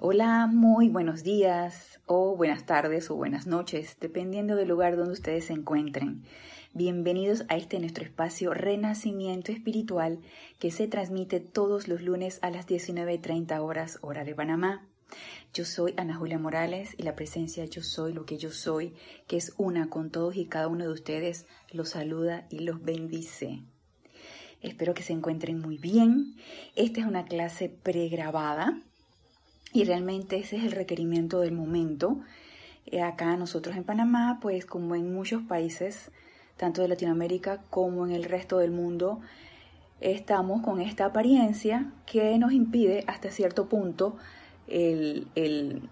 Hola, muy buenos días o buenas tardes o buenas noches, dependiendo del lugar donde ustedes se encuentren. Bienvenidos a este nuestro espacio Renacimiento Espiritual que se transmite todos los lunes a las 19.30 horas hora de Panamá. Yo soy Ana Julia Morales y la presencia Yo Soy lo que yo soy, que es una con todos y cada uno de ustedes, los saluda y los bendice. Espero que se encuentren muy bien. Esta es una clase pregrabada y realmente ese es el requerimiento del momento. Eh, acá nosotros en Panamá, pues como en muchos países, tanto de Latinoamérica como en el resto del mundo, estamos con esta apariencia que nos impide hasta cierto punto el, el,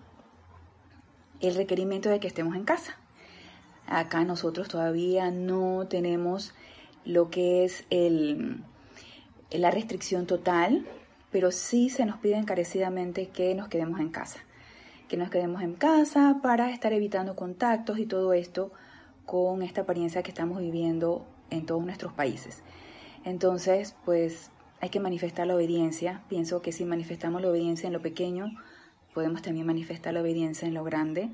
requerimiento de que estemos en casa. Acá nosotros todavía no tenemos lo que es el, la restricción total, pero sí se nos pide encarecidamente que nos quedemos en casa. Que nos quedemos en casa para estar evitando contactos y todo esto con esta apariencia que estamos viviendo en todos nuestros países. Entonces, pues hay que manifestar la obediencia. Pienso que si manifestamos la obediencia en lo pequeño, podemos también manifestar la obediencia en lo grande.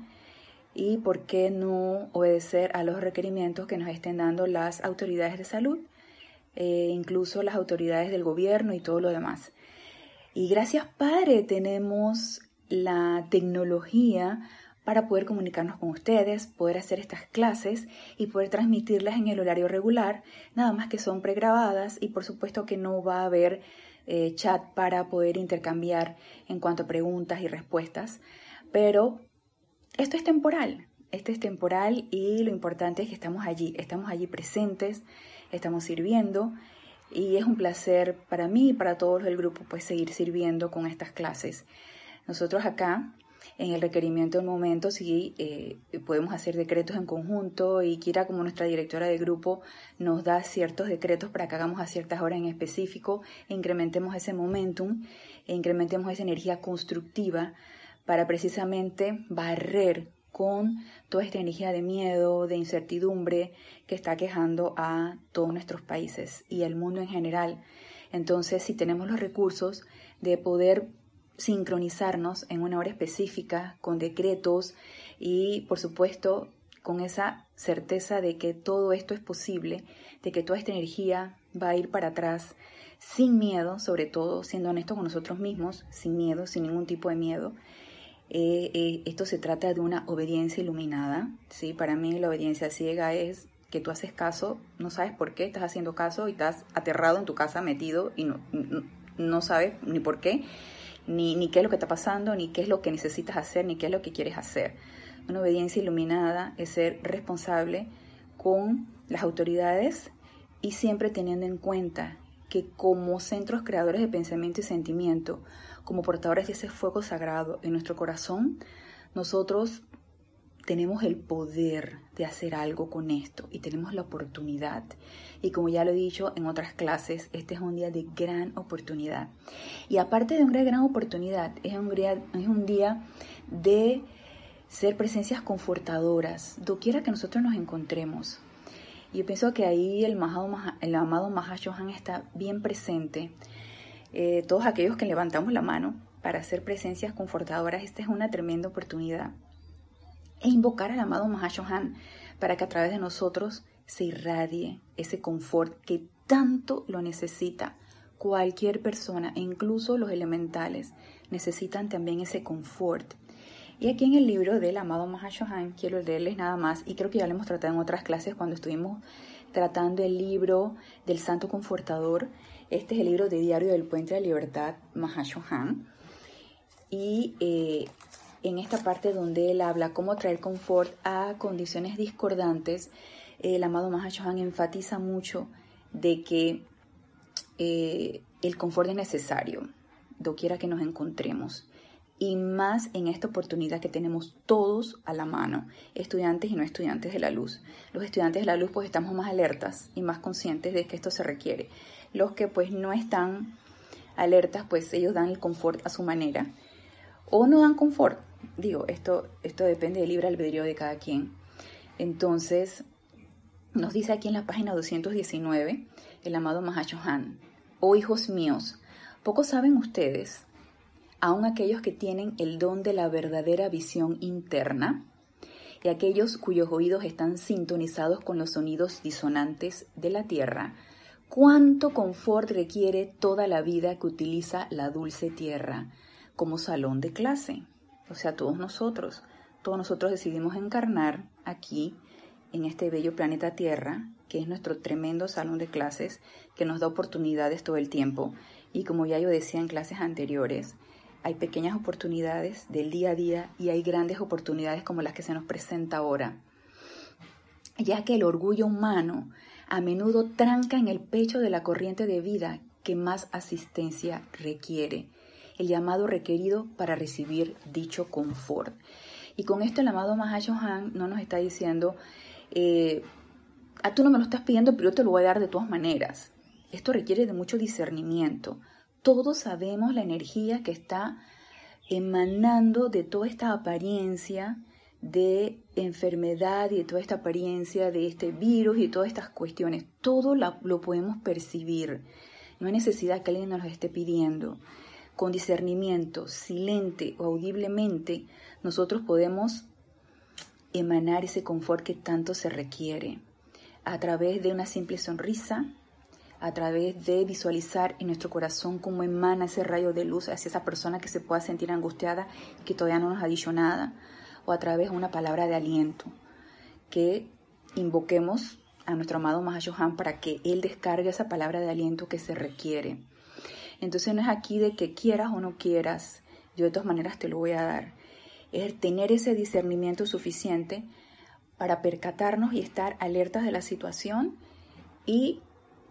Y por qué no obedecer a los requerimientos que nos estén dando las autoridades de salud, eh, incluso las autoridades del gobierno y todo lo demás. Y gracias Padre tenemos la tecnología para poder comunicarnos con ustedes, poder hacer estas clases y poder transmitirlas en el horario regular, nada más que son pregrabadas y por supuesto que no va a haber eh, chat para poder intercambiar en cuanto a preguntas y respuestas, pero esto es temporal, esto es temporal y lo importante es que estamos allí, estamos allí presentes, estamos sirviendo y es un placer para mí y para todos el grupo pues seguir sirviendo con estas clases. Nosotros acá en el requerimiento del momento si eh, podemos hacer decretos en conjunto y quiera como nuestra directora de grupo nos da ciertos decretos para que hagamos a ciertas horas en específico, e incrementemos ese momentum, e incrementemos esa energía constructiva para precisamente barrer con toda esta energía de miedo, de incertidumbre que está quejando a todos nuestros países y al mundo en general. Entonces, si tenemos los recursos de poder sincronizarnos en una hora específica con decretos y por supuesto con esa certeza de que todo esto es posible, de que toda esta energía va a ir para atrás sin miedo, sobre todo siendo honestos con nosotros mismos, sin miedo, sin ningún tipo de miedo. Eh, eh, esto se trata de una obediencia iluminada, ¿sí? Para mí la obediencia ciega es que tú haces caso, no sabes por qué, estás haciendo caso y estás aterrado en tu casa, metido y no, no sabes ni por qué ni, ni qué es lo que está pasando, ni qué es lo que necesitas hacer, ni qué es lo que quieres hacer. Una obediencia iluminada es ser responsable con las autoridades y siempre teniendo en cuenta que como centros creadores de pensamiento y sentimiento, como portadores de ese fuego sagrado en nuestro corazón, nosotros tenemos el poder de hacer algo con esto y tenemos la oportunidad. Y como ya lo he dicho en otras clases, este es un día de gran oportunidad. Y aparte de una gran oportunidad, es un día, es un día de ser presencias confortadoras, doquiera que nosotros nos encontremos. Yo pienso que ahí el, amado, el amado Mahashohan está bien presente. Eh, todos aquellos que levantamos la mano para hacer presencias confortadoras, esta es una tremenda oportunidad e invocar al amado Mahashohan para que a través de nosotros se irradie ese confort que tanto lo necesita. Cualquier persona, e incluso los elementales, necesitan también ese confort. Y aquí en el libro del amado Mahashohan quiero leerles nada más, y creo que ya lo hemos tratado en otras clases cuando estuvimos tratando el libro del Santo Confortador. Este es el libro de Diario del Puente de la Libertad, Mahashohan. Y eh, en esta parte donde él habla cómo traer confort a condiciones discordantes, el amado Mahashohan enfatiza mucho de que eh, el confort es necesario, doquiera que nos encontremos. Y más en esta oportunidad que tenemos todos a la mano, estudiantes y no estudiantes de la luz. Los estudiantes de la luz pues estamos más alertas y más conscientes de que esto se requiere. Los que pues no están alertas pues ellos dan el confort a su manera o no dan confort, digo, esto, esto depende del libre albedrío de cada quien. Entonces, nos dice aquí en la página 219 el amado Mahashohan, oh hijos míos, poco saben ustedes aun aquellos que tienen el don de la verdadera visión interna y aquellos cuyos oídos están sintonizados con los sonidos disonantes de la tierra, cuánto confort requiere toda la vida que utiliza la dulce tierra como salón de clase. O sea, todos nosotros, todos nosotros decidimos encarnar aquí, en este bello planeta Tierra, que es nuestro tremendo salón de clases, que nos da oportunidades todo el tiempo. Y como ya yo decía en clases anteriores, hay pequeñas oportunidades del día a día y hay grandes oportunidades como las que se nos presenta ahora. Ya que el orgullo humano a menudo tranca en el pecho de la corriente de vida que más asistencia requiere, el llamado requerido para recibir dicho confort. Y con esto el amado Mahashohan no nos está diciendo, eh, a tú no me lo estás pidiendo, pero yo te lo voy a dar de todas maneras. Esto requiere de mucho discernimiento. Todos sabemos la energía que está emanando de toda esta apariencia de enfermedad y de toda esta apariencia de este virus y todas estas cuestiones. Todo lo podemos percibir. No hay necesidad que alguien nos lo esté pidiendo. Con discernimiento, silente o audiblemente, nosotros podemos emanar ese confort que tanto se requiere a través de una simple sonrisa, a través de visualizar en nuestro corazón cómo emana ese rayo de luz hacia esa persona que se pueda sentir angustiada y que todavía no nos ha dicho nada, o a través de una palabra de aliento, que invoquemos a nuestro amado Mahashohan para que él descargue esa palabra de aliento que se requiere. Entonces no es aquí de que quieras o no quieras, yo de todas maneras te lo voy a dar. Es tener ese discernimiento suficiente para percatarnos y estar alertas de la situación y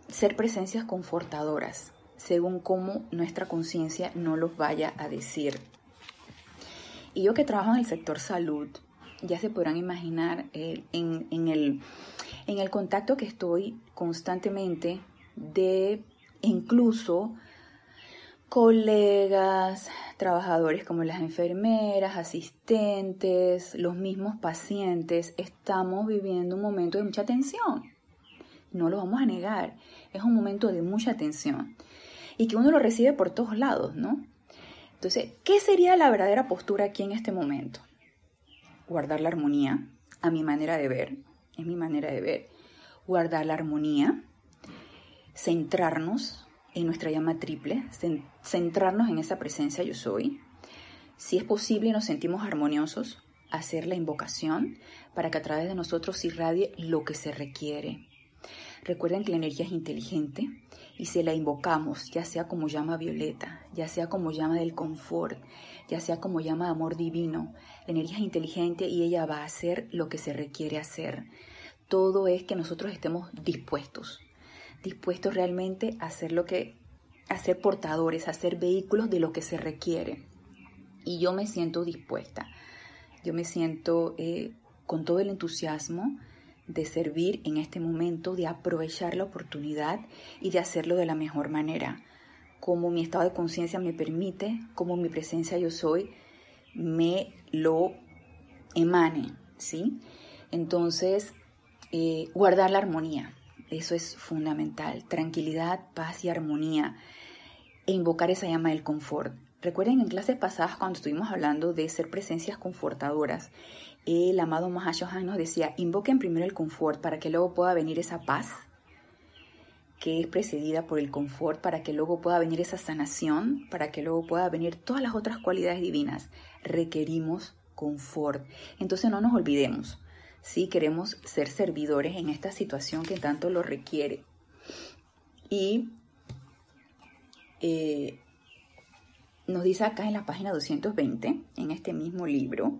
ser presencias confortadoras, según cómo nuestra conciencia no los vaya a decir. Y yo que trabajo en el sector salud, ya se podrán imaginar eh, en, el, en el contacto que estoy constantemente de incluso colegas, trabajadores como las enfermeras, asistentes, los mismos pacientes, estamos viviendo un momento de mucha tensión no lo vamos a negar, es un momento de mucha tensión y que uno lo recibe por todos lados, ¿no? Entonces, ¿qué sería la verdadera postura aquí en este momento? Guardar la armonía, a mi manera de ver, es mi manera de ver, guardar la armonía, centrarnos en nuestra llama triple, centrarnos en esa presencia yo soy. Si es posible y nos sentimos armoniosos, hacer la invocación para que a través de nosotros irradie lo que se requiere. Recuerden que la energía es inteligente y si la invocamos, ya sea como llama violeta, ya sea como llama del confort, ya sea como llama amor divino, la energía es inteligente y ella va a hacer lo que se requiere hacer. Todo es que nosotros estemos dispuestos, dispuestos realmente a hacer lo que, a ser portadores, a ser vehículos de lo que se requiere. Y yo me siento dispuesta, yo me siento eh, con todo el entusiasmo de servir en este momento, de aprovechar la oportunidad y de hacerlo de la mejor manera, como mi estado de conciencia me permite, como mi presencia yo soy me lo emane, ¿sí? Entonces, eh, guardar la armonía, eso es fundamental, tranquilidad, paz y armonía, e invocar esa llama del confort. Recuerden en clases pasadas cuando estuvimos hablando de ser presencias confortadoras el amado Mahashohan nos decía, invoquen primero el confort para que luego pueda venir esa paz que es precedida por el confort, para que luego pueda venir esa sanación, para que luego pueda venir todas las otras cualidades divinas. Requerimos confort. Entonces no nos olvidemos, si queremos ser servidores en esta situación que tanto lo requiere. Y eh, nos dice acá en la página 220, en este mismo libro,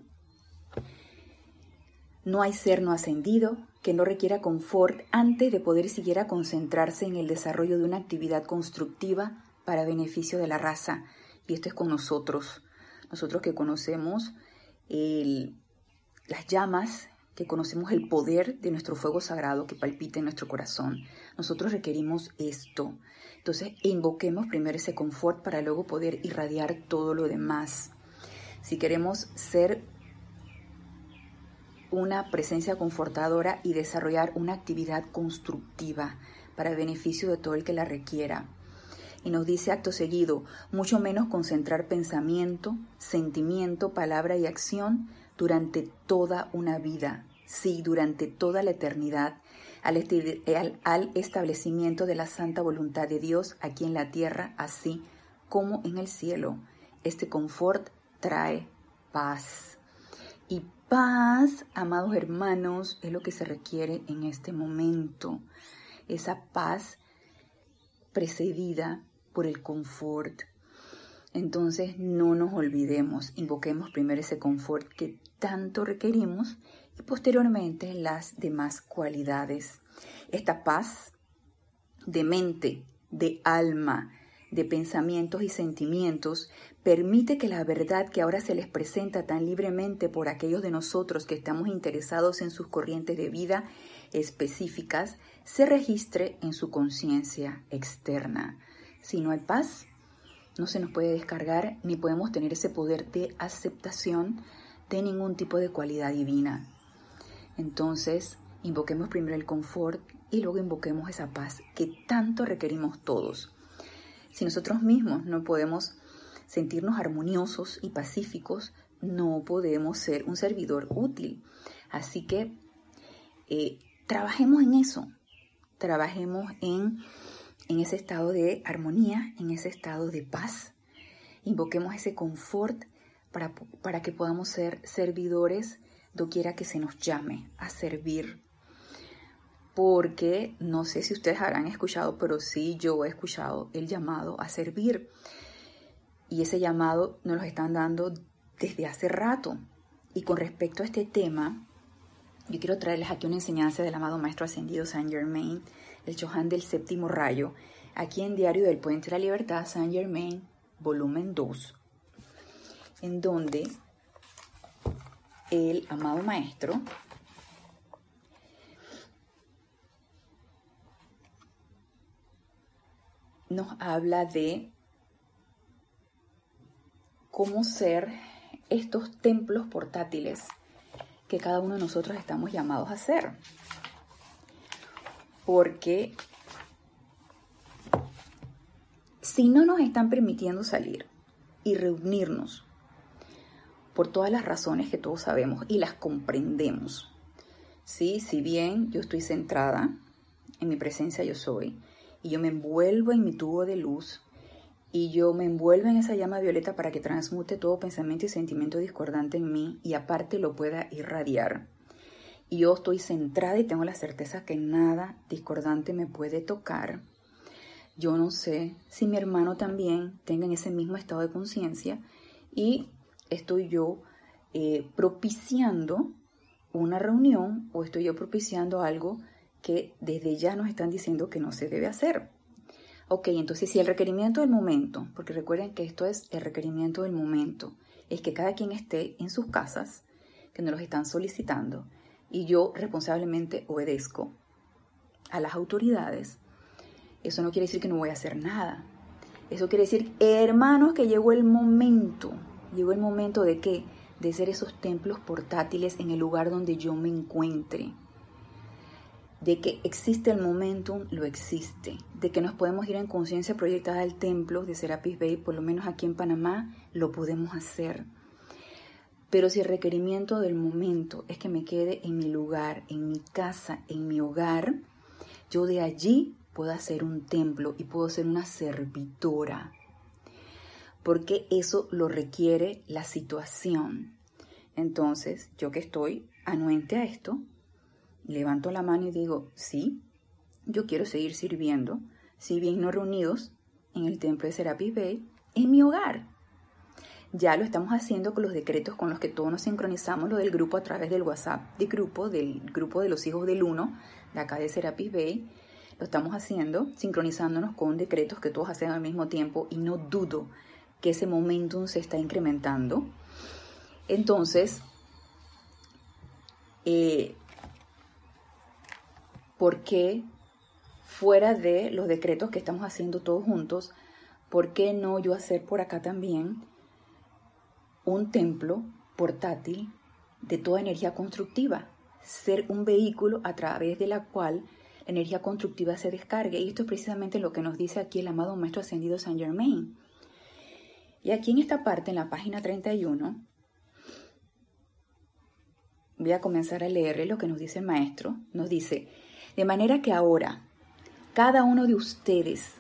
no hay ser no ascendido que no requiera confort antes de poder siquiera concentrarse en el desarrollo de una actividad constructiva para beneficio de la raza. Y esto es con nosotros, nosotros que conocemos las llamas, que conocemos el poder de nuestro fuego sagrado que palpita en nuestro corazón. Nosotros requerimos esto. Entonces, invoquemos primero ese confort para luego poder irradiar todo lo demás. Si queremos ser una presencia confortadora y desarrollar una actividad constructiva para beneficio de todo el que la requiera. Y nos dice acto seguido, mucho menos concentrar pensamiento, sentimiento, palabra y acción durante toda una vida, sí, durante toda la eternidad, al, al, establecimiento de la santa voluntad de Dios aquí en la tierra, así como en el cielo. Este confort trae paz. Y paz, amados hermanos, es lo que se requiere en este momento. Esa paz precedida por el confort. Entonces no nos olvidemos, invoquemos primero ese confort que tanto requerimos y posteriormente las demás cualidades. Esta paz de mente, de alma, de pensamientos y sentimientos permite que la verdad que ahora se les presenta tan libremente por aquellos de nosotros que estamos interesados en sus corrientes de vida específicas se registre en su conciencia externa. Si no hay paz, no se nos puede descargar ni podemos tener ese poder de aceptación de ningún tipo de cualidad divina. Entonces, invoquemos primero el confort y luego invoquemos esa paz que tanto requerimos todos. Si nosotros mismos no podemos sentirnos armoniosos y pacíficos, no podemos ser un servidor útil. Así que eh, trabajemos en eso, trabajemos en, en ese estado de armonía, en ese estado de paz. Invoquemos ese confort para, para que podamos ser servidores doquiera que se nos llame a servir. Porque no sé si ustedes habrán escuchado, pero sí yo he escuchado el llamado a servir. Y ese llamado nos lo están dando desde hace rato. Y con respecto a este tema, yo quiero traerles aquí una enseñanza del amado Maestro Ascendido Saint Germain, el Chohan del séptimo rayo, aquí en Diario del Puente de la Libertad, Saint Germain, volumen 2, en donde el amado Maestro nos habla de cómo ser estos templos portátiles que cada uno de nosotros estamos llamados a hacer. Porque si no nos están permitiendo salir y reunirnos por todas las razones que todos sabemos y las comprendemos, ¿sí? si bien yo estoy centrada en mi presencia yo soy y yo me envuelvo en mi tubo de luz y yo me envuelvo en esa llama violeta para que transmute todo pensamiento y sentimiento discordante en mí y aparte lo pueda irradiar. Y yo estoy centrada y tengo la certeza que nada discordante me puede tocar. Yo no sé si mi hermano también tenga ese mismo estado de conciencia y estoy yo eh, propiciando una reunión o estoy yo propiciando algo que desde ya nos están diciendo que no se debe hacer. Ok, entonces si el requerimiento del momento, porque recuerden que esto es el requerimiento del momento, es que cada quien esté en sus casas, que nos los están solicitando, y yo responsablemente obedezco a las autoridades, eso no quiere decir que no voy a hacer nada. Eso quiere decir, hermanos, que llegó el momento, llegó el momento de qué? De ser esos templos portátiles en el lugar donde yo me encuentre de que existe el momentum, lo existe, de que nos podemos ir en conciencia proyectada al templo de Serapis Bay, por lo menos aquí en Panamá, lo podemos hacer. Pero si el requerimiento del momento es que me quede en mi lugar, en mi casa, en mi hogar, yo de allí puedo hacer un templo y puedo ser una servidora, porque eso lo requiere la situación. Entonces, yo que estoy anuente a esto, levanto la mano y digo, sí, yo quiero seguir sirviendo, si bien no reunidos en el templo de Serapis Bay, en mi hogar. Ya lo estamos haciendo con los decretos con los que todos nos sincronizamos, lo del grupo a través del WhatsApp de grupo, del grupo de los hijos del uno, de acá de Serapis Bay. Lo estamos haciendo sincronizándonos con decretos que todos hacen al mismo tiempo y no dudo que ese momentum se está incrementando. Entonces, eh, ¿por qué fuera de los decretos que estamos haciendo todos juntos, por qué no yo hacer por acá también un templo portátil de toda energía constructiva? Ser un vehículo a través de la cual energía constructiva se descargue. Y esto es precisamente lo que nos dice aquí el amado Maestro Ascendido Saint Germain. Y aquí en esta parte, en la página 31, voy a comenzar a leerle lo que nos dice el Maestro. Nos dice, de manera que ahora, cada uno de ustedes,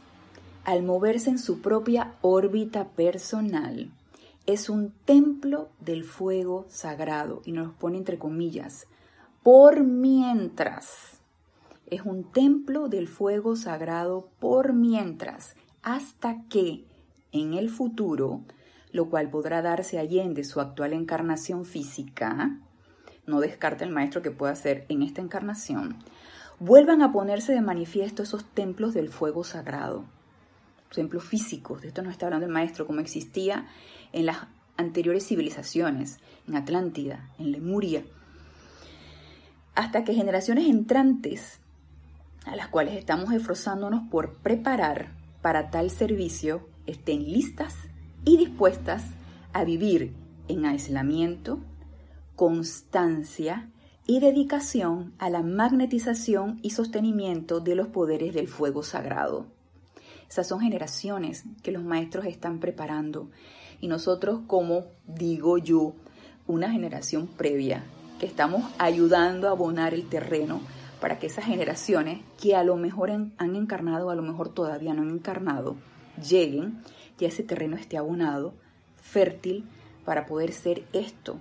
al moverse en su propia órbita personal, es un templo del fuego sagrado, y nos pone entre comillas, por mientras. Es un templo del fuego sagrado por mientras, hasta que en el futuro, lo cual podrá darse allende su actual encarnación física, no descarta el maestro que pueda ser en esta encarnación, vuelvan a ponerse de manifiesto esos templos del fuego sagrado, templos físicos, de esto no está hablando el maestro, como existía en las anteriores civilizaciones, en Atlántida, en Lemuria, hasta que generaciones entrantes, a las cuales estamos esforzándonos por preparar para tal servicio, estén listas y dispuestas a vivir en aislamiento, constancia y dedicación a la magnetización y sostenimiento de los poderes del fuego sagrado. Esas son generaciones que los maestros están preparando y nosotros como digo yo, una generación previa que estamos ayudando a abonar el terreno para que esas generaciones que a lo mejor han encarnado, a lo mejor todavía no han encarnado, lleguen y ese terreno esté abonado, fértil, para poder ser esto,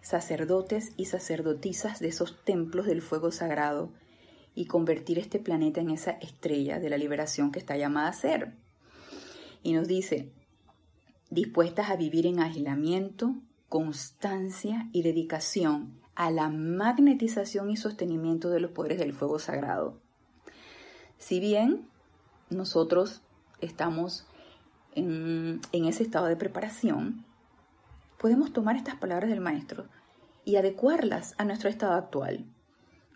sacerdotes y sacerdotisas de esos templos del fuego sagrado y convertir este planeta en esa estrella de la liberación que está llamada a ser. Y nos dice, dispuestas a vivir en aislamiento, constancia y dedicación a la magnetización y sostenimiento de los poderes del fuego sagrado. Si bien nosotros estamos en, en ese estado de preparación, podemos tomar estas palabras del maestro y adecuarlas a nuestro estado actual.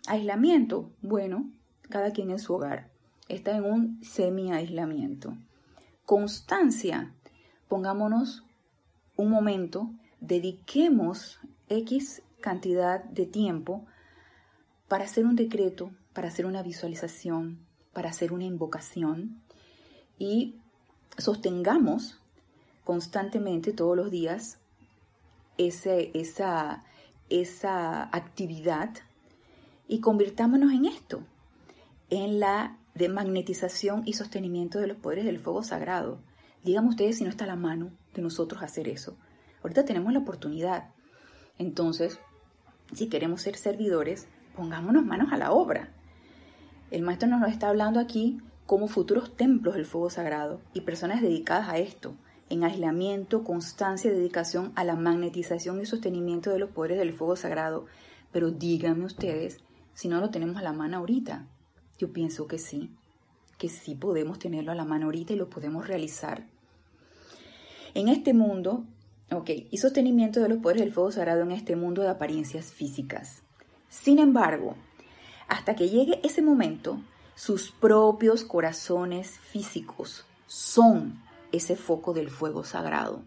Aislamiento, bueno, cada quien en su hogar está en un semi-aislamiento. Constancia, pongámonos un momento, dediquemos X cantidad de tiempo para hacer un decreto, para hacer una visualización, para hacer una invocación y sostengamos constantemente todos los días ese, esa, esa actividad y convirtámonos en esto, en la de magnetización y sostenimiento de los poderes del fuego sagrado. Díganme ustedes si no está la mano de nosotros hacer eso. Ahorita tenemos la oportunidad. Entonces, si queremos ser servidores, pongámonos manos a la obra. El maestro nos lo está hablando aquí como futuros templos del fuego sagrado y personas dedicadas a esto, en aislamiento, constancia y dedicación a la magnetización y sostenimiento de los poderes del fuego sagrado. Pero díganme ustedes si no lo tenemos a la mano ahorita. Yo pienso que sí, que sí podemos tenerlo a la mano ahorita y lo podemos realizar. En este mundo, ok, y sostenimiento de los poderes del fuego sagrado en este mundo de apariencias físicas. Sin embargo, hasta que llegue ese momento, sus propios corazones físicos son ese foco del fuego sagrado.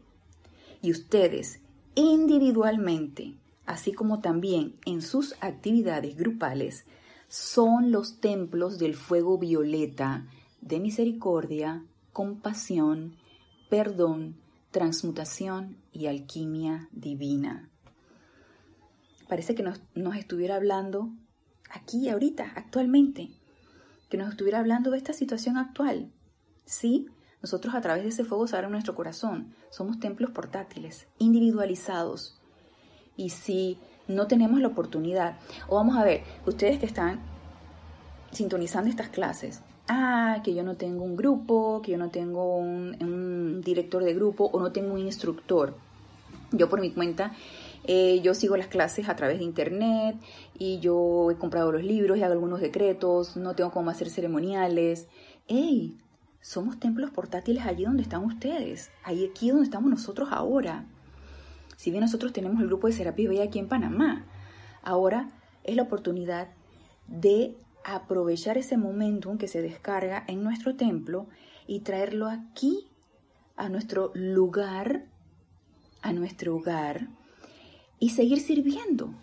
Y ustedes individualmente, así como también en sus actividades grupales, son los templos del fuego violeta de misericordia, compasión, perdón, transmutación y alquimia divina. Parece que nos, nos estuviera hablando aquí, ahorita, actualmente, que nos estuviera hablando de esta situación actual. Sí, nosotros a través de ese fuego sagrado en nuestro corazón somos templos portátiles, individualizados. Y si no tenemos la oportunidad, o vamos a ver, ustedes que están sintonizando estas clases, ah, que yo no tengo un grupo, que yo no tengo un, un director de grupo o no tengo un instructor. Yo por mi cuenta eh, yo sigo las clases a través de internet y yo he comprado los libros y hago algunos decretos, no tengo cómo hacer ceremoniales. ¡Ey! Somos templos portátiles allí donde están ustedes, ahí aquí donde estamos nosotros ahora. Si bien nosotros tenemos el grupo de Serapis Bella aquí en Panamá, ahora es la oportunidad de aprovechar ese momentum que se descarga en nuestro templo y traerlo aquí, a nuestro lugar, a nuestro hogar, y seguir sirviendo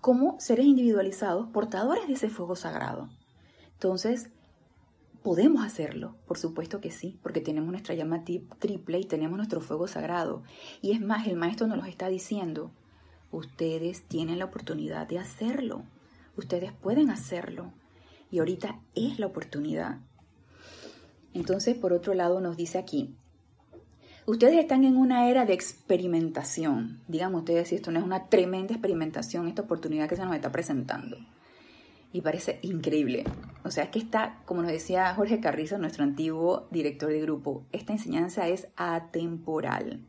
como seres individualizados, portadores de ese fuego sagrado Entonces, ¿podemos hacerlo? Por supuesto que sí, porque tenemos nuestra llama triple y tenemos nuestro fuego sagrado. Y es más, el maestro nos lo está diciendo, ustedes tienen la oportunidad de hacerlo. Ustedes pueden hacerlo. Y ahorita es la oportunidad. Entonces, por otro lado, nos dice aquí, ustedes están en una era de experimentación. Digamos ustedes si esto no es una tremenda experimentación, esta oportunidad que se nos está presentando. Y parece increíble. O sea, es que está, como nos decía Jorge Carrizo, nuestro antiguo director de grupo, esta enseñanza es atemporal.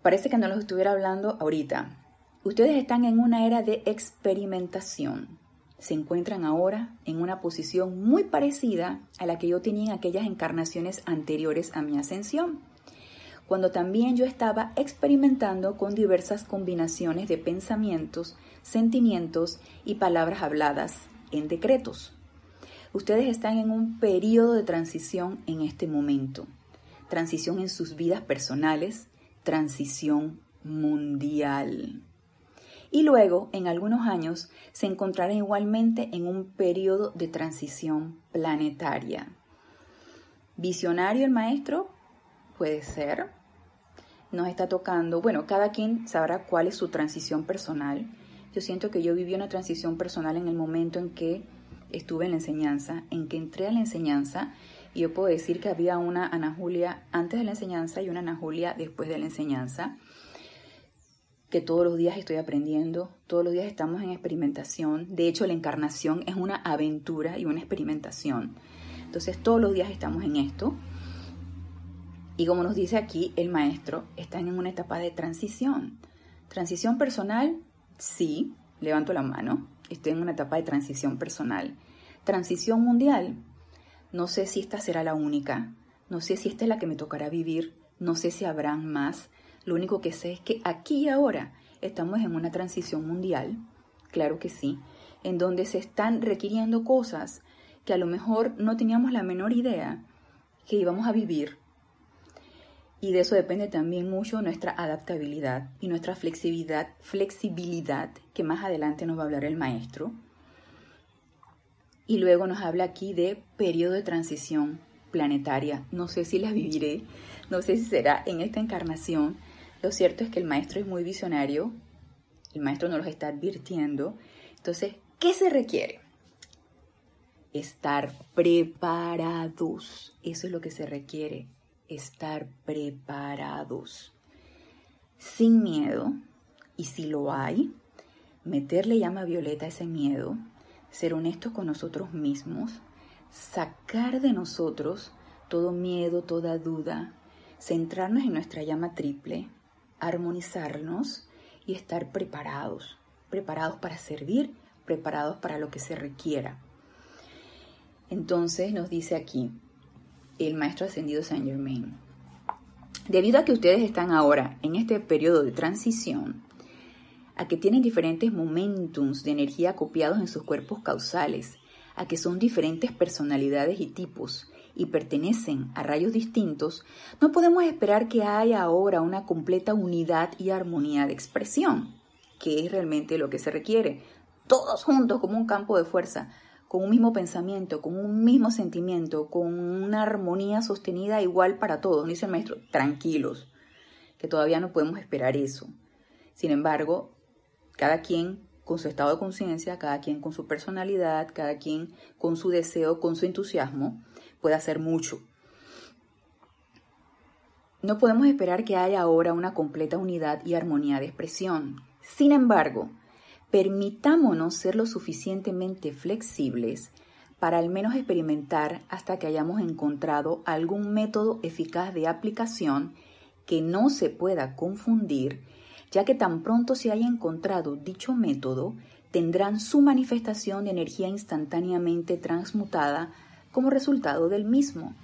Parece que no los estuviera hablando ahorita. Ustedes están en una era de experimentación se encuentran ahora en una posición muy parecida a la que yo tenía en aquellas encarnaciones anteriores a mi ascensión, cuando también yo estaba experimentando con diversas combinaciones de pensamientos, sentimientos y palabras habladas en decretos. Ustedes están en un periodo de transición en este momento, transición en sus vidas personales, transición mundial y luego, en algunos años, se encontrarán igualmente en un periodo de transición planetaria. ¿Visionario el maestro? Puede ser. Nos está tocando, bueno, cada quien sabrá cuál es su transición personal. Yo siento que yo viví una transición personal en el momento en que estuve en la enseñanza, en que entré a la enseñanza, y yo puedo decir que había una Ana Julia antes de la enseñanza y una Ana Julia después de la enseñanza que todos los días estoy aprendiendo, todos los días estamos en experimentación. De hecho, la encarnación es una aventura y una experimentación. Entonces, todos los días estamos en esto. Y como nos dice aquí el maestro, están en una etapa de transición. Transición personal, sí, levanto la mano, estoy en una etapa de transición personal. Transición mundial, no sé si esta será la única, no sé si esta es la que me tocará vivir, no sé si habrán más, lo único que sé es que aquí y ahora estamos en una transición mundial, claro que sí, en donde se están requiriendo cosas que a lo mejor no teníamos la menor idea que íbamos a vivir. Y de eso depende también mucho nuestra adaptabilidad y nuestra flexibilidad, flexibilidad, que más adelante nos va a hablar el maestro. Y luego nos habla aquí de periodo de transición planetaria. No sé si la viviré, no sé si será en esta encarnación, lo cierto es que el maestro es muy visionario, el maestro nos lo está advirtiendo. Entonces, ¿qué se requiere? Estar preparados. Eso es lo que se requiere, estar preparados. Sin miedo, y si lo hay, meterle llama violeta a ese miedo, ser honestos con nosotros mismos, sacar de nosotros todo miedo, toda duda, centrarnos en nuestra llama triple, armonizarnos y estar preparados, preparados para servir, preparados para lo que se requiera. Entonces nos dice aquí el Maestro Ascendido Saint Germain, debido a que ustedes están ahora en este periodo de transición, a que tienen diferentes momentums de energía copiados en sus cuerpos causales, a que son diferentes personalidades y tipos, y pertenecen a rayos distintos, no podemos esperar que haya ahora una completa unidad y armonía de expresión, que es realmente lo que se requiere. Todos juntos como un campo de fuerza, con un mismo pensamiento, con un mismo sentimiento, con una armonía sostenida igual para todos. Dice el maestro, tranquilos, que todavía no podemos esperar eso. Sin embargo, cada quien con su estado de conciencia, cada quien con su personalidad, cada quien con su deseo, con su entusiasmo, puede hacer mucho. No podemos esperar que haya ahora una completa unidad y armonía de expresión. Sin embargo, permitámonos ser lo suficientemente flexibles para al menos experimentar hasta que hayamos encontrado algún método eficaz de aplicación que no se pueda confundir, ya que tan pronto se haya encontrado dicho método, tendrán su manifestación de energía instantáneamente transmutada como resultado del mismo.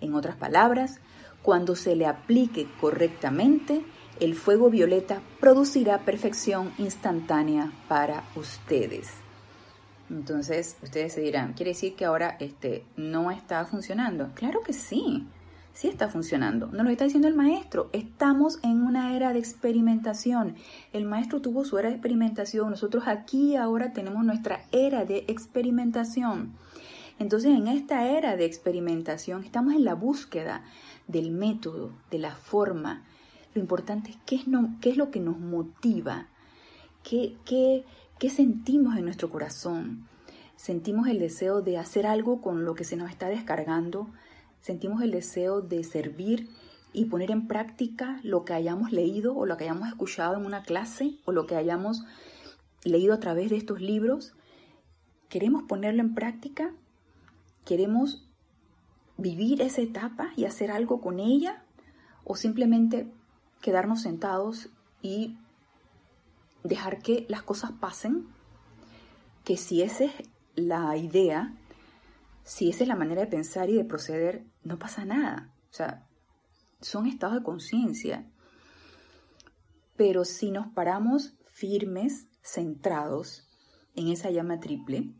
En otras palabras, cuando se le aplique correctamente, el fuego violeta producirá perfección instantánea para ustedes. Entonces, ustedes se dirán, ¿quiere decir que ahora este, no está funcionando? Claro que sí. sí está funcionando. Nos lo está diciendo el maestro. Estamos en una era de experimentación. El maestro tuvo su era de experimentación. Nosotros aquí ahora tenemos nuestra era de experimentación. Entonces, en esta era de experimentación estamos en la búsqueda del método, de la forma. Lo importante es qué es, lo que nos motiva, qué sentimos en nuestro corazón. Sentimos el deseo de hacer algo con lo que se nos está descargando, sentimos el deseo de servir y poner en práctica lo que hayamos leído o lo que hayamos escuchado en una clase o lo que hayamos leído a través de estos libros. ¿Queremos ponerlo en práctica? ¿Queremos vivir esa etapa y hacer algo con ella? ¿O simplemente quedarnos sentados y dejar que las cosas pasen? Que si esa es la idea, si esa es la manera de pensar y de proceder, no pasa nada. O sea, son estados de conciencia. Pero si nos paramos firmes, centrados en esa llama triple,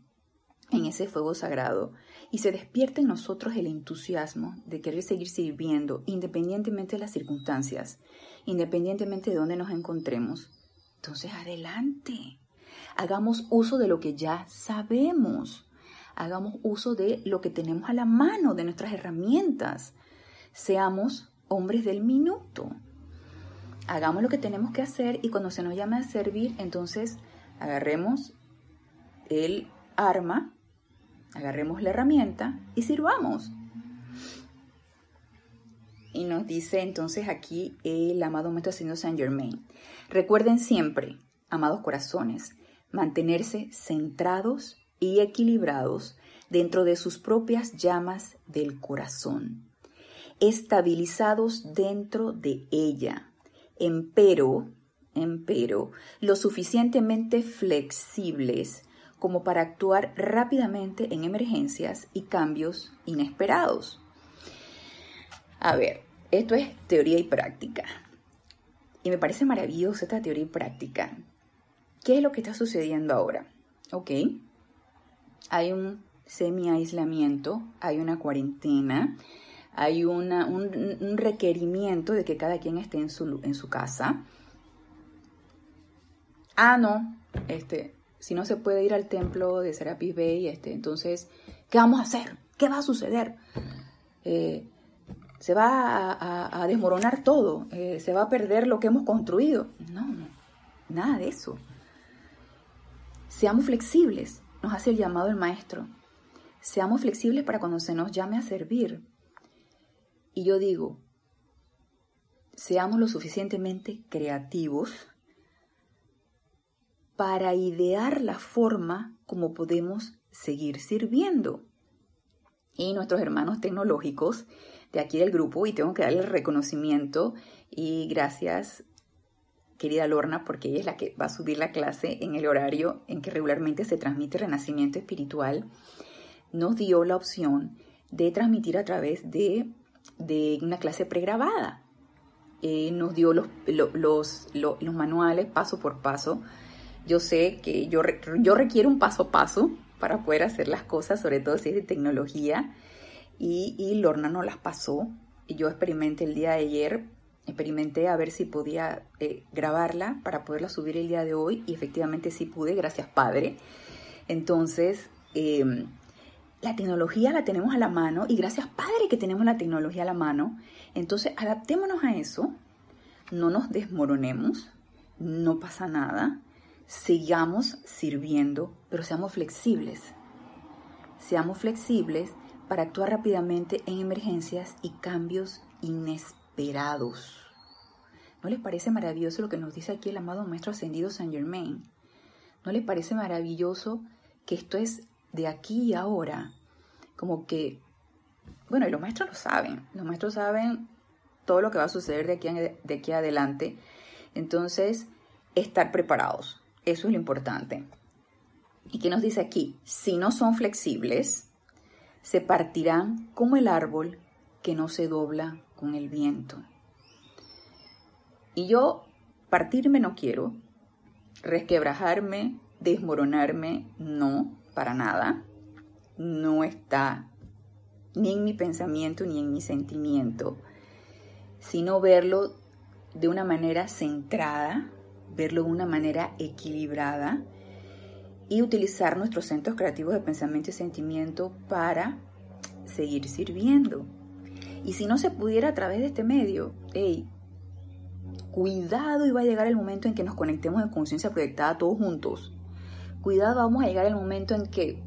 en ese fuego sagrado, y se despierta en nosotros el entusiasmo de querer seguir sirviendo, independientemente de las circunstancias, independientemente de dónde nos encontremos, entonces adelante. Hagamos uso de lo que ya sabemos hagamos uso de lo que tenemos a la mano, de nuestras herramientas. Seamos hombres del minuto. Hagamos lo que tenemos que hacer y cuando se nos llame a servir, entonces agarremos el arma, agarremos la herramienta y sirvamos. Y nos dice entonces aquí el amado Maestro Ascendido Saint Germain. Recuerden siempre, amados corazones, mantenerse centrados y equilibrados dentro de sus propias llamas del corazón, estabilizados dentro de ella, empero, empero, lo suficientemente flexibles como para actuar rápidamente en emergencias y cambios inesperados. A ver, esto es teoría y práctica. Y me parece maravillosa esta teoría y práctica. ¿Qué es lo que está sucediendo ahora? Ok, hay un semi-aislamiento, hay una cuarentena, hay una, un, requerimiento de que cada quien esté en su, en su casa. Ah, no, este, si no se puede ir al templo de Serapis Bay, este, entonces, ¿qué vamos a hacer? ¿Qué va a suceder? Eh, se va a, desmoronar todo, eh, se va a perder lo que hemos construido. No, nada de eso. Seamos flexibles, nos hace el llamado el maestro. Seamos flexibles para cuando se nos llame a servir. Y yo digo, seamos lo suficientemente creativos para idear la forma como podemos seguir sirviendo. Y nuestros hermanos tecnológicos de aquí del grupo, y tengo que darle el reconocimiento y gracias querida Lorna, porque ella es la que va a subir la clase en el horario en que regularmente se transmite Renacimiento Espiritual, nos dio la opción de transmitir a través de, una clase pregrabada. Eh, nos dio los, los, los, manuales paso por paso. Yo sé que yo, requiero un paso a paso para poder hacer las cosas, sobre todo si es de tecnología, y, Lorna nos las pasó. Y yo experimenté el día de ayer experimenté a ver si podía eh, grabarla para poderla subir el día de hoy y efectivamente sí pude, gracias Padre. Entonces, em, la tecnología la tenemos a la mano y gracias Padre que tenemos la tecnología a la mano. Entonces, adaptémonos a eso, no nos desmoronemos, no pasa nada, sigamos sirviendo, pero seamos flexibles. Seamos flexibles para actuar rápidamente en emergencias y cambios inesperados ¿No les parece maravilloso lo que nos dice aquí el amado Maestro Ascendido Saint Germain? ¿No les parece maravilloso que esto es de aquí y ahora? Como que, bueno, y los maestros lo saben, los maestros saben todo lo que va a suceder de aquí, de aquí adelante. Entonces, estar preparados, eso es lo importante. ¿Y qué nos dice aquí? Si no son flexibles, se partirán como el árbol que no se dobla con el viento. Y yo partirme no quiero, resquebrajarme, desmoronarme, no, para nada. No está ni en mi pensamiento, ni en mi sentimiento, sino verlo de una manera centrada, verlo de una manera equilibrada y utilizar nuestros centros creativos de pensamiento y sentimiento para seguir sirviendo. Y si no se pudiera a través de este medio, cuidado y va a llegar el momento en que nos conectemos en conciencia proyectada todos juntos. Cuidado, vamos a llegar el momento en que,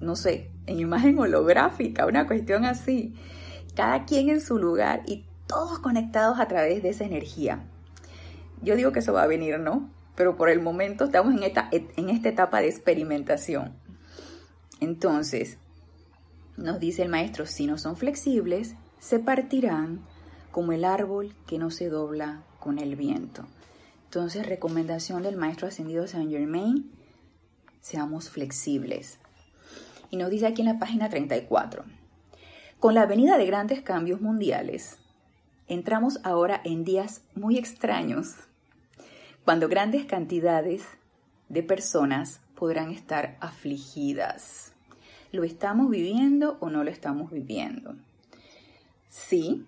no sé, en imagen holográfica, una cuestión así, cada quien en su lugar y todos conectados a través de esa energía. Yo digo que eso va a venir, ¿no? Pero por el momento estamos en esta, en esta etapa de experimentación. Entonces, nos dice el maestro, si no son flexibles, se partirán como el árbol que no se dobla con el viento. Entonces, recomendación del maestro ascendido Saint Germain, seamos flexibles. Y nos dice aquí en la página 34, con la venida de grandes cambios mundiales, entramos ahora en días muy extraños, cuando grandes cantidades de personas podrán estar afligidas. ¿Lo estamos viviendo o no lo estamos viviendo? Sí,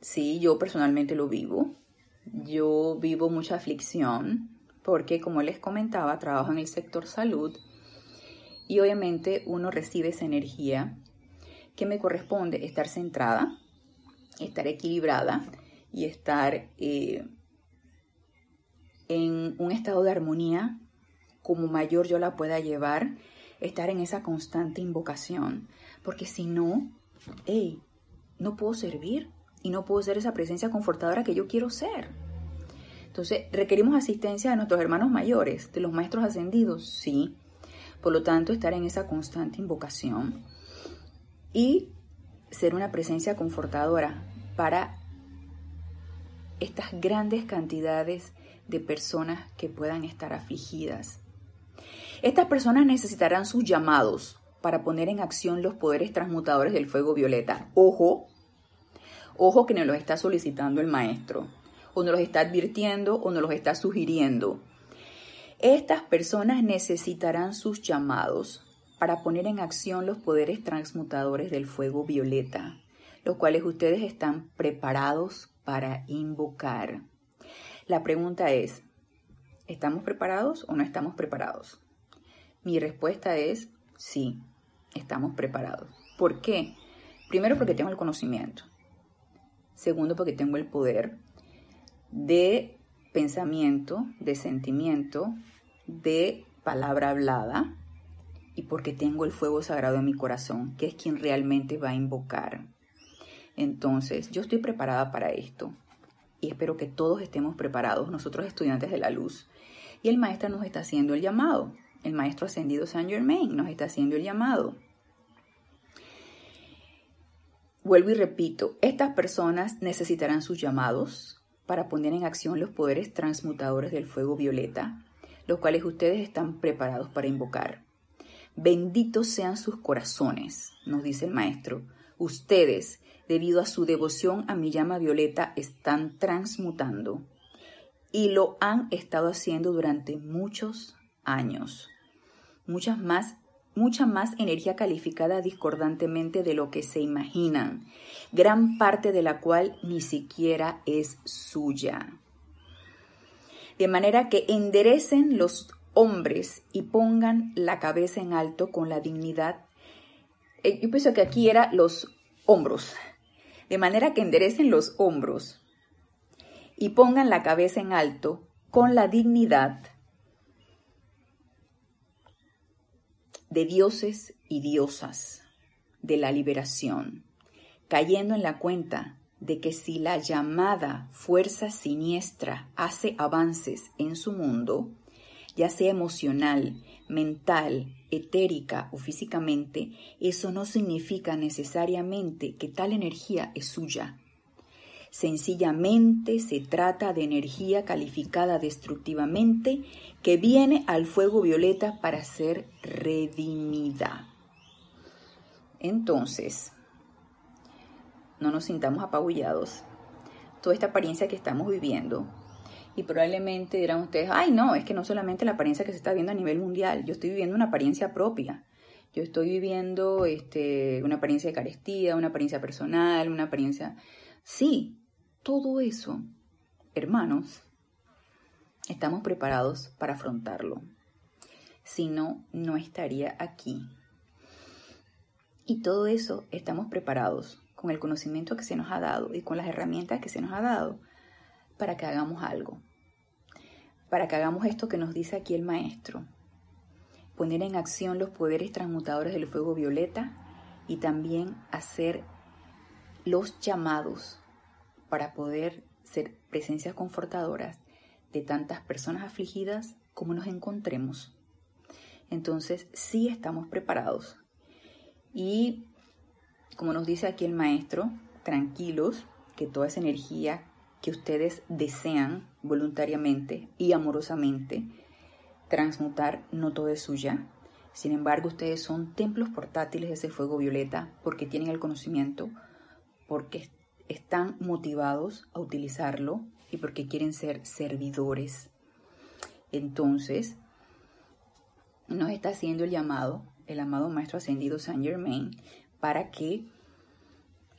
sí, yo personalmente lo vivo. Yo vivo mucha aflicción porque, como les comentaba, trabajo en el sector salud y obviamente uno recibe esa energía que me corresponde estar centrada, estar equilibrada y estar eh, en un estado de armonía como mayor yo la pueda llevar, estar en esa constante invocación, porque si no, hey, no puedo servir y no puedo ser esa presencia confortadora que yo quiero ser. Entonces, ¿requerimos asistencia de nuestros hermanos mayores, de los maestros ascendidos? Sí. Por lo tanto, estar en esa constante invocación y ser una presencia confortadora para estas grandes cantidades de personas que puedan estar afligidas. Estas personas necesitarán sus llamados para poner en acción los poderes transmutadores del fuego violeta. Ojo, ojo que nos los está solicitando el maestro, o nos los está advirtiendo o nos los está sugiriendo. Estas personas necesitarán sus llamados para poner en acción los poderes transmutadores del fuego violeta, los cuales ustedes están preparados para invocar. La pregunta es, ¿estamos preparados o no estamos preparados? Mi respuesta es sí, estamos preparados. ¿Por qué? Primero porque tengo el conocimiento. Segundo porque tengo el poder de pensamiento, de sentimiento, de palabra hablada y porque tengo el fuego sagrado en mi corazón, que es quien realmente va a invocar. Entonces, yo estoy preparada para esto y espero que todos estemos preparados, nosotros estudiantes de la luz. Y el maestro nos está haciendo el llamado. El maestro ascendido Saint Germain nos está haciendo el llamado. Vuelvo y repito, estas personas necesitarán sus llamados para poner en acción los poderes transmutadores del fuego violeta, los cuales ustedes están preparados para invocar. Benditos sean sus corazones, nos dice el maestro. Ustedes debido a su devoción a mi llama violeta, están transmutando y lo han estado haciendo durante muchos años. Muchas más, mucha más energía calificada discordantemente de lo que se imaginan, gran parte de la cual ni siquiera es suya. De manera que enderecen los hombres y pongan la cabeza en alto con la dignidad. Eh, yo pienso que aquí era los hombros, de manera que enderecen los hombros y pongan la cabeza en alto con la dignidad de dioses y diosas de la liberación, cayendo en la cuenta de que si la llamada fuerza siniestra hace avances en su mundo, ya sea emocional, mental, etérica o físicamente, eso no significa necesariamente que tal energía es suya. Sencillamente se trata de energía calificada destructivamente que viene al fuego violeta para ser redimida. Entonces, no nos sintamos apabullados. Toda esta apariencia que estamos viviendo y probablemente dirán ustedes, ay no, es que no solamente la apariencia que se está viendo a nivel mundial, yo estoy viviendo una apariencia propia. Yo estoy viviendo este, una apariencia de carestía, una apariencia personal, una apariencia... Sí, todo eso, hermanos, estamos preparados para afrontarlo. Si no, no estaría aquí. Y todo eso estamos preparados con el conocimiento que se nos ha dado y con las herramientas que se nos ha dado para que hagamos algo. Para que hagamos esto que nos dice aquí el maestro, poner en acción los poderes transmutadores del fuego violeta y también hacer los llamados para poder ser presencias confortadoras de tantas personas afligidas como nos encontremos. Entonces, sí estamos preparados. Y como nos dice aquí el maestro, tranquilos, que toda esa energía que ustedes desean voluntariamente y amorosamente transmutar no todo es suya. Sin embargo, ustedes son templos portátiles de ese fuego violeta porque tienen el conocimiento, porque están motivados a utilizarlo y porque quieren ser servidores. Entonces, nos está haciendo el llamado, el amado Maestro Ascendido Saint Germain, para que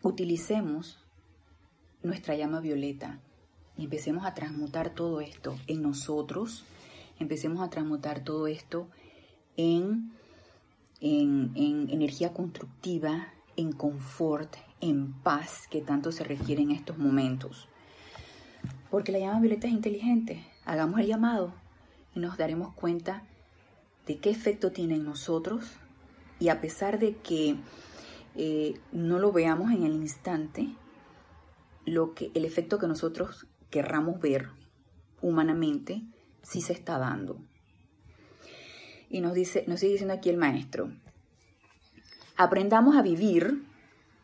utilicemos nuestra llama violeta y empecemos a transmutar todo esto en nosotros empecemos a transmutar todo esto en, en, energía constructiva, en confort, en paz que tanto se requiere en estos momentos. Porque la llama violeta es inteligente. Hagamos el llamado y nos daremos cuenta de qué efecto tiene en nosotros y a pesar de que eh, no lo veamos en el instante, lo que, el efecto que nosotros querramos ver humanamente sí se está dando. Y nos, dice, nos sigue diciendo aquí el maestro, aprendamos a vivir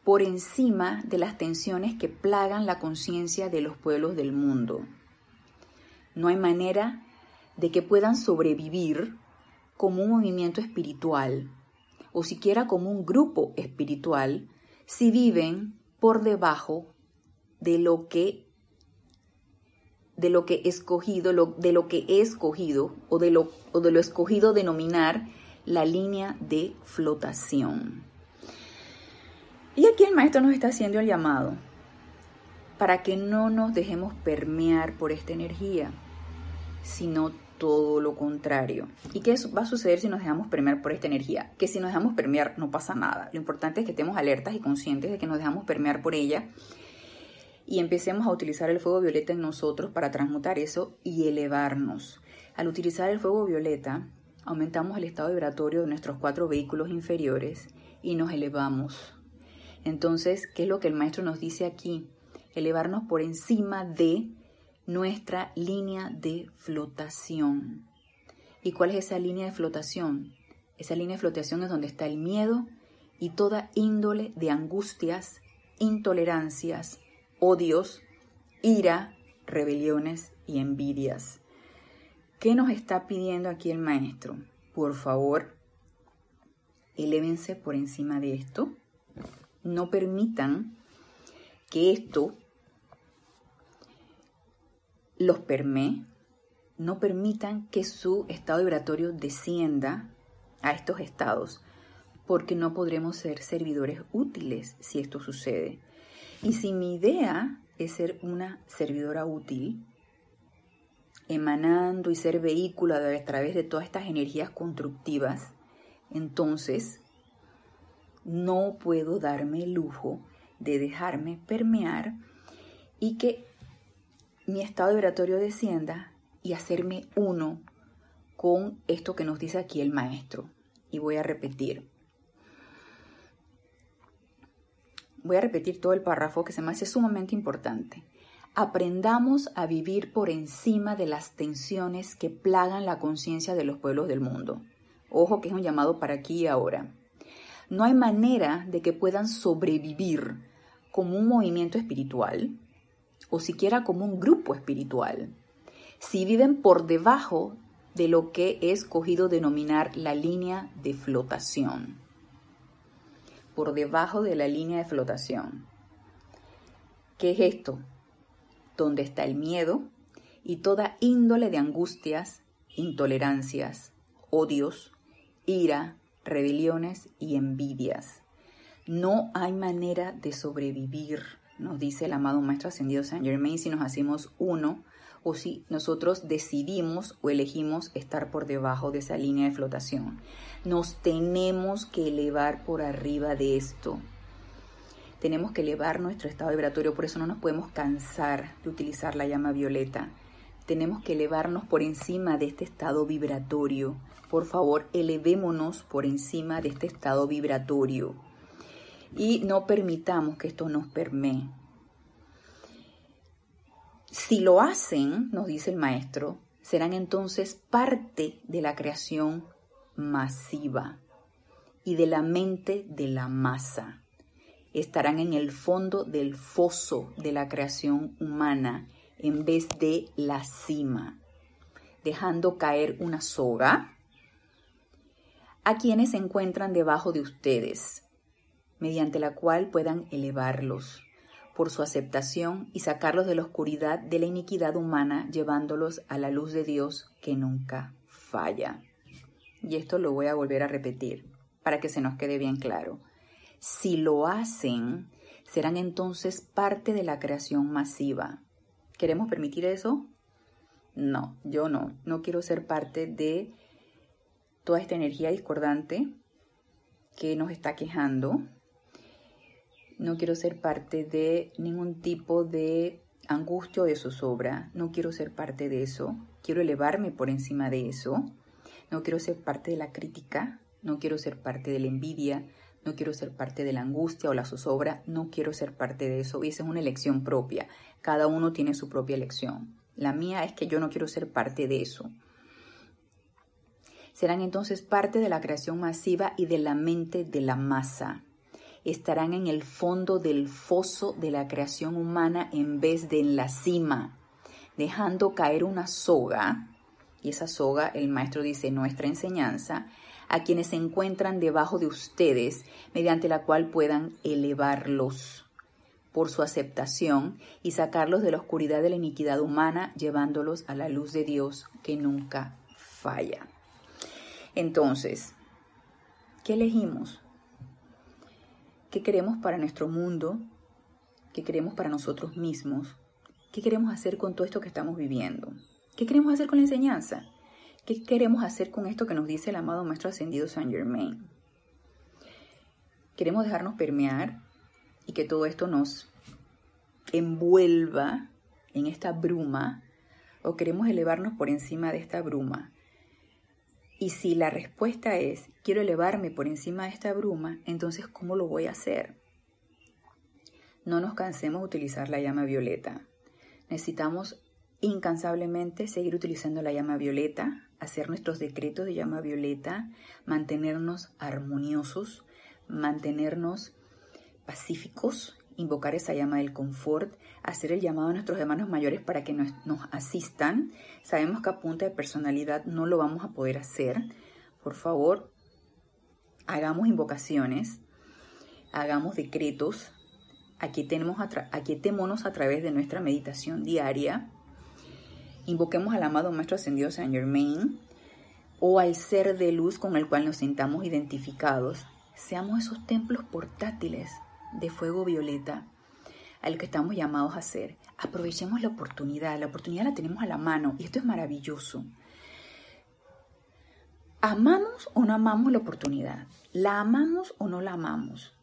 por encima de las tensiones que plagan la conciencia de los pueblos del mundo. No hay manera de que puedan sobrevivir como un movimiento espiritual o siquiera como un grupo espiritual si viven por debajo de lo que de lo que escogido, de lo que he escogido o de lo, o de lo escogido denominar la línea de flotación. Y aquí el maestro nos está haciendo el llamado para que no nos dejemos permear por esta energía, sino todo lo contrario. ¿Y qué va a suceder si nos dejamos permear por esta energía? Que si nos dejamos permear no pasa nada. Lo importante es que estemos alertas y conscientes de que nos dejamos permear por ella y empecemos a utilizar el fuego violeta en nosotros para transmutar eso y elevarnos. Al utilizar el fuego violeta, aumentamos el estado vibratorio de nuestros cuatro vehículos inferiores y nos elevamos. Entonces, ¿qué es lo que el maestro nos dice aquí? Elevarnos por encima de nuestra línea de flotación. ¿Y cuál es esa línea de flotación? Esa línea de flotación es donde está el miedo y toda índole de angustias, intolerancias, odios, ira, rebeliones y envidias. ¿Qué nos está pidiendo aquí el maestro? Por favor, elévense por encima de esto. No permitan que esto los permee. No permitan que su estado vibratorio descienda a estos estados, porque no podremos ser servidores útiles si esto sucede. Y si mi idea es ser una servidora útil, emanando y ser vehículo a través de todas estas energías constructivas, entonces no puedo darme el lujo de dejarme permear y que mi estado vibratorio descienda y hacerme uno con esto que nos dice aquí el maestro. Y voy a repetir. Voy a repetir todo el párrafo que se me hace sumamente importante. Aprendamos a vivir por encima de las tensiones que plagan la conciencia de los pueblos del mundo. Ojo que es un llamado para aquí y ahora. No hay manera de que puedan sobrevivir como un movimiento espiritual o siquiera como un grupo espiritual si viven por debajo de lo que he escogido denominar la línea de flotación por debajo de la línea de flotación. ¿Qué es esto? Donde está el miedo y toda índole de angustias, intolerancias, odios, ira, rebeliones y envidias. No hay manera de sobrevivir, nos dice el amado Maestro Ascendido Saint Germain, si nos hacemos uno o si nosotros decidimos o elegimos estar por debajo de esa línea de flotación. Nos tenemos que elevar por arriba de esto. Tenemos que elevar nuestro estado vibratorio, por eso no nos podemos cansar de utilizar la llama violeta. Tenemos que elevarnos por encima de este estado vibratorio. Por favor, elevémonos por encima de este estado vibratorio. Y no permitamos que esto nos permee. Si lo hacen, nos dice el maestro, serán entonces parte de la creación masiva y de la mente de la masa. Estarán en el fondo del foso de la creación humana en vez de la cima, dejando caer una soga a quienes se encuentran debajo de ustedes, mediante la cual puedan elevarlos por su aceptación y sacarlos de la oscuridad de la iniquidad humana, llevándolos a la luz de Dios que nunca falla. Y esto lo voy a volver a repetir para que se nos quede bien claro. Si lo hacen, serán entonces parte de la creación masiva. ¿Queremos permitir eso? No, yo no. No quiero ser parte de toda esta energía discordante que nos está quejando, no quiero ser parte de ningún tipo de angustia o de zozobra, no quiero ser parte de eso, quiero elevarme por encima de eso, no quiero ser parte de la crítica, no quiero ser parte de la envidia, no quiero ser parte de la angustia o la zozobra, no quiero ser parte de eso. Y esa es una elección propia. Cada uno tiene su propia elección. La mía es que yo no quiero ser parte de eso. Serán entonces parte de la creación masiva y de la mente de la masa estarán en el fondo del foso de la creación humana en vez de en la cima, dejando caer una soga, y esa soga, el maestro dice, nuestra enseñanza, a quienes se encuentran debajo de ustedes, mediante la cual puedan elevarlos por su aceptación y sacarlos de la oscuridad de la iniquidad humana, llevándolos a la luz de Dios que nunca falla. Entonces, ¿qué elegimos? Qué queremos para nuestro mundo, qué queremos para nosotros mismos, qué queremos hacer con todo esto que estamos viviendo, qué queremos hacer con la enseñanza, qué queremos hacer con esto que nos dice el amado Maestro Ascendido Saint Germain. Queremos dejarnos permear y que todo esto nos envuelva en esta bruma o queremos elevarnos por encima de esta bruma y si la respuesta es, quiero elevarme por encima de esta bruma, entonces ¿cómo lo voy a hacer? No nos cansemos de utilizar la llama violeta. Necesitamos incansablemente seguir utilizando la llama violeta, hacer nuestros decretos de llama violeta, mantenernos armoniosos, mantenernos pacíficos invocar esa llama del confort, hacer el llamado a nuestros hermanos mayores para que nos, asistan. Sabemos que a punta de personalidad no lo vamos a poder hacer. Por favor, hagamos invocaciones, hagamos decretos, aquietémonos a través de nuestra meditación diaria, invoquemos al amado Maestro Ascendido Saint Germain o al ser de luz con el cual nos sintamos identificados. Seamos esos templos portátiles de fuego violeta a lo que estamos llamados a hacer. Aprovechemos la oportunidad, la oportunidad la tenemos a la mano y esto es maravilloso. ¿Amamos o no amamos la oportunidad? ¿La amamos o no la amamos?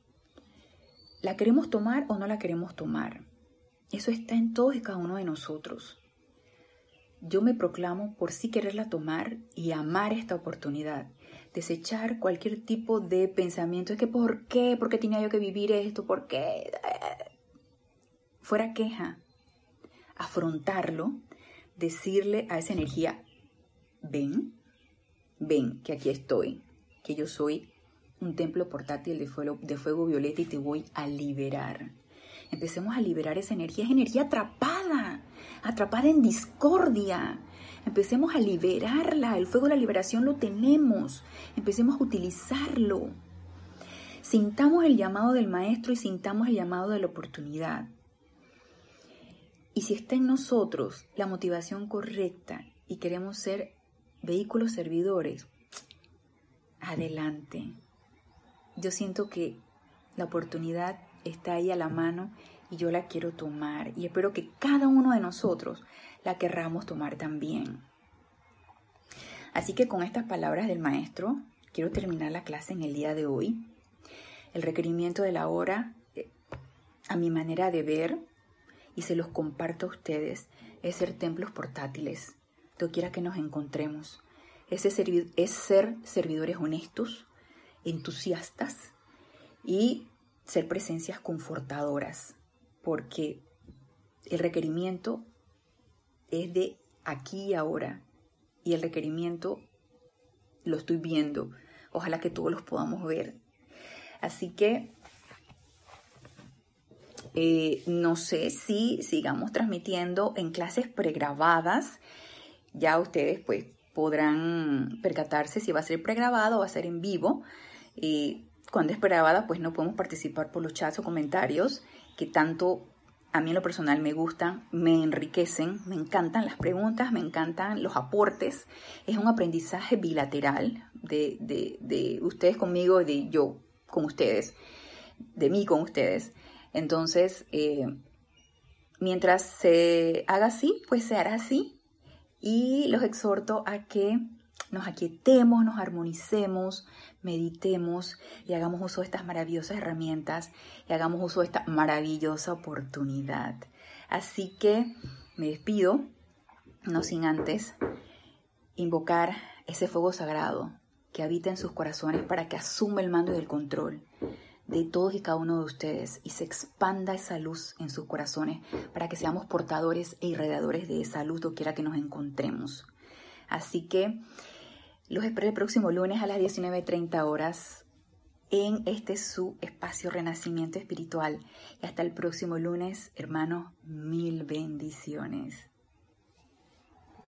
¿La queremos tomar o no la queremos tomar? Eso está en todos y cada uno de nosotros. Yo me proclamo por sí quererla tomar y amar esta oportunidad desechar cualquier tipo de pensamiento. Es que ¿por qué? ¿Por qué tenía yo que vivir esto? ¿Por qué? Fuera queja. Afrontarlo, decirle a esa energía, ven, ven, que aquí estoy, que yo soy un templo portátil de fuego, de fuego violeta y te voy a liberar. Empecemos a liberar esa energía, es energía atrapada, atrapada en discordia, Empecemos a liberarla. El fuego de la liberación lo tenemos. Empecemos a utilizarlo. Sintamos el llamado del maestro y sintamos el llamado de la oportunidad. Y si está en nosotros la motivación correcta y queremos ser vehículos servidores, adelante. Yo siento que la oportunidad está ahí a la mano y yo la quiero tomar y espero que cada uno de nosotros la querramos tomar también. Así que con estas palabras del maestro, quiero terminar la clase en el día de hoy. El requerimiento de la hora, eh, a mi manera de ver, y se los comparto a ustedes, es ser templos portátiles, quiera que nos encontremos. Es es ser servidores honestos, entusiastas y ser presencias confortadoras, porque el requerimiento es de aquí y ahora, y el requerimiento lo estoy viendo. Ojalá que todos los podamos ver. Así que eh, no sé si sigamos transmitiendo en clases pregrabadas. Ya ustedes pues podrán percatarse si va a ser pregrabado o va a ser en vivo. Y cuando es pregrabada pues no podemos participar por los chats o comentarios que tanto a mí en lo personal me gustan, me enriquecen, me encantan las preguntas, me encantan los aportes. Es un aprendizaje bilateral de, de, ustedes conmigo de yo con ustedes, de mí con ustedes. Entonces, eh, mientras se haga así, pues se hará así. Y los exhorto a que nos aquietemos, nos armonicemos, meditemos y hagamos uso de estas maravillosas herramientas y hagamos uso de esta maravillosa oportunidad. Así que me despido, no sin antes invocar ese fuego sagrado que habita en sus corazones para que asuma el mando y el control de todos y cada uno de ustedes y se expanda esa luz en sus corazones para que seamos portadores e irradiadores de esa luz doquiera que nos encontremos. Así que los espero el próximo lunes a las 19.30 horas en este su espacio Renacimiento Espiritual. Y hasta el próximo lunes, hermanos, mil bendiciones.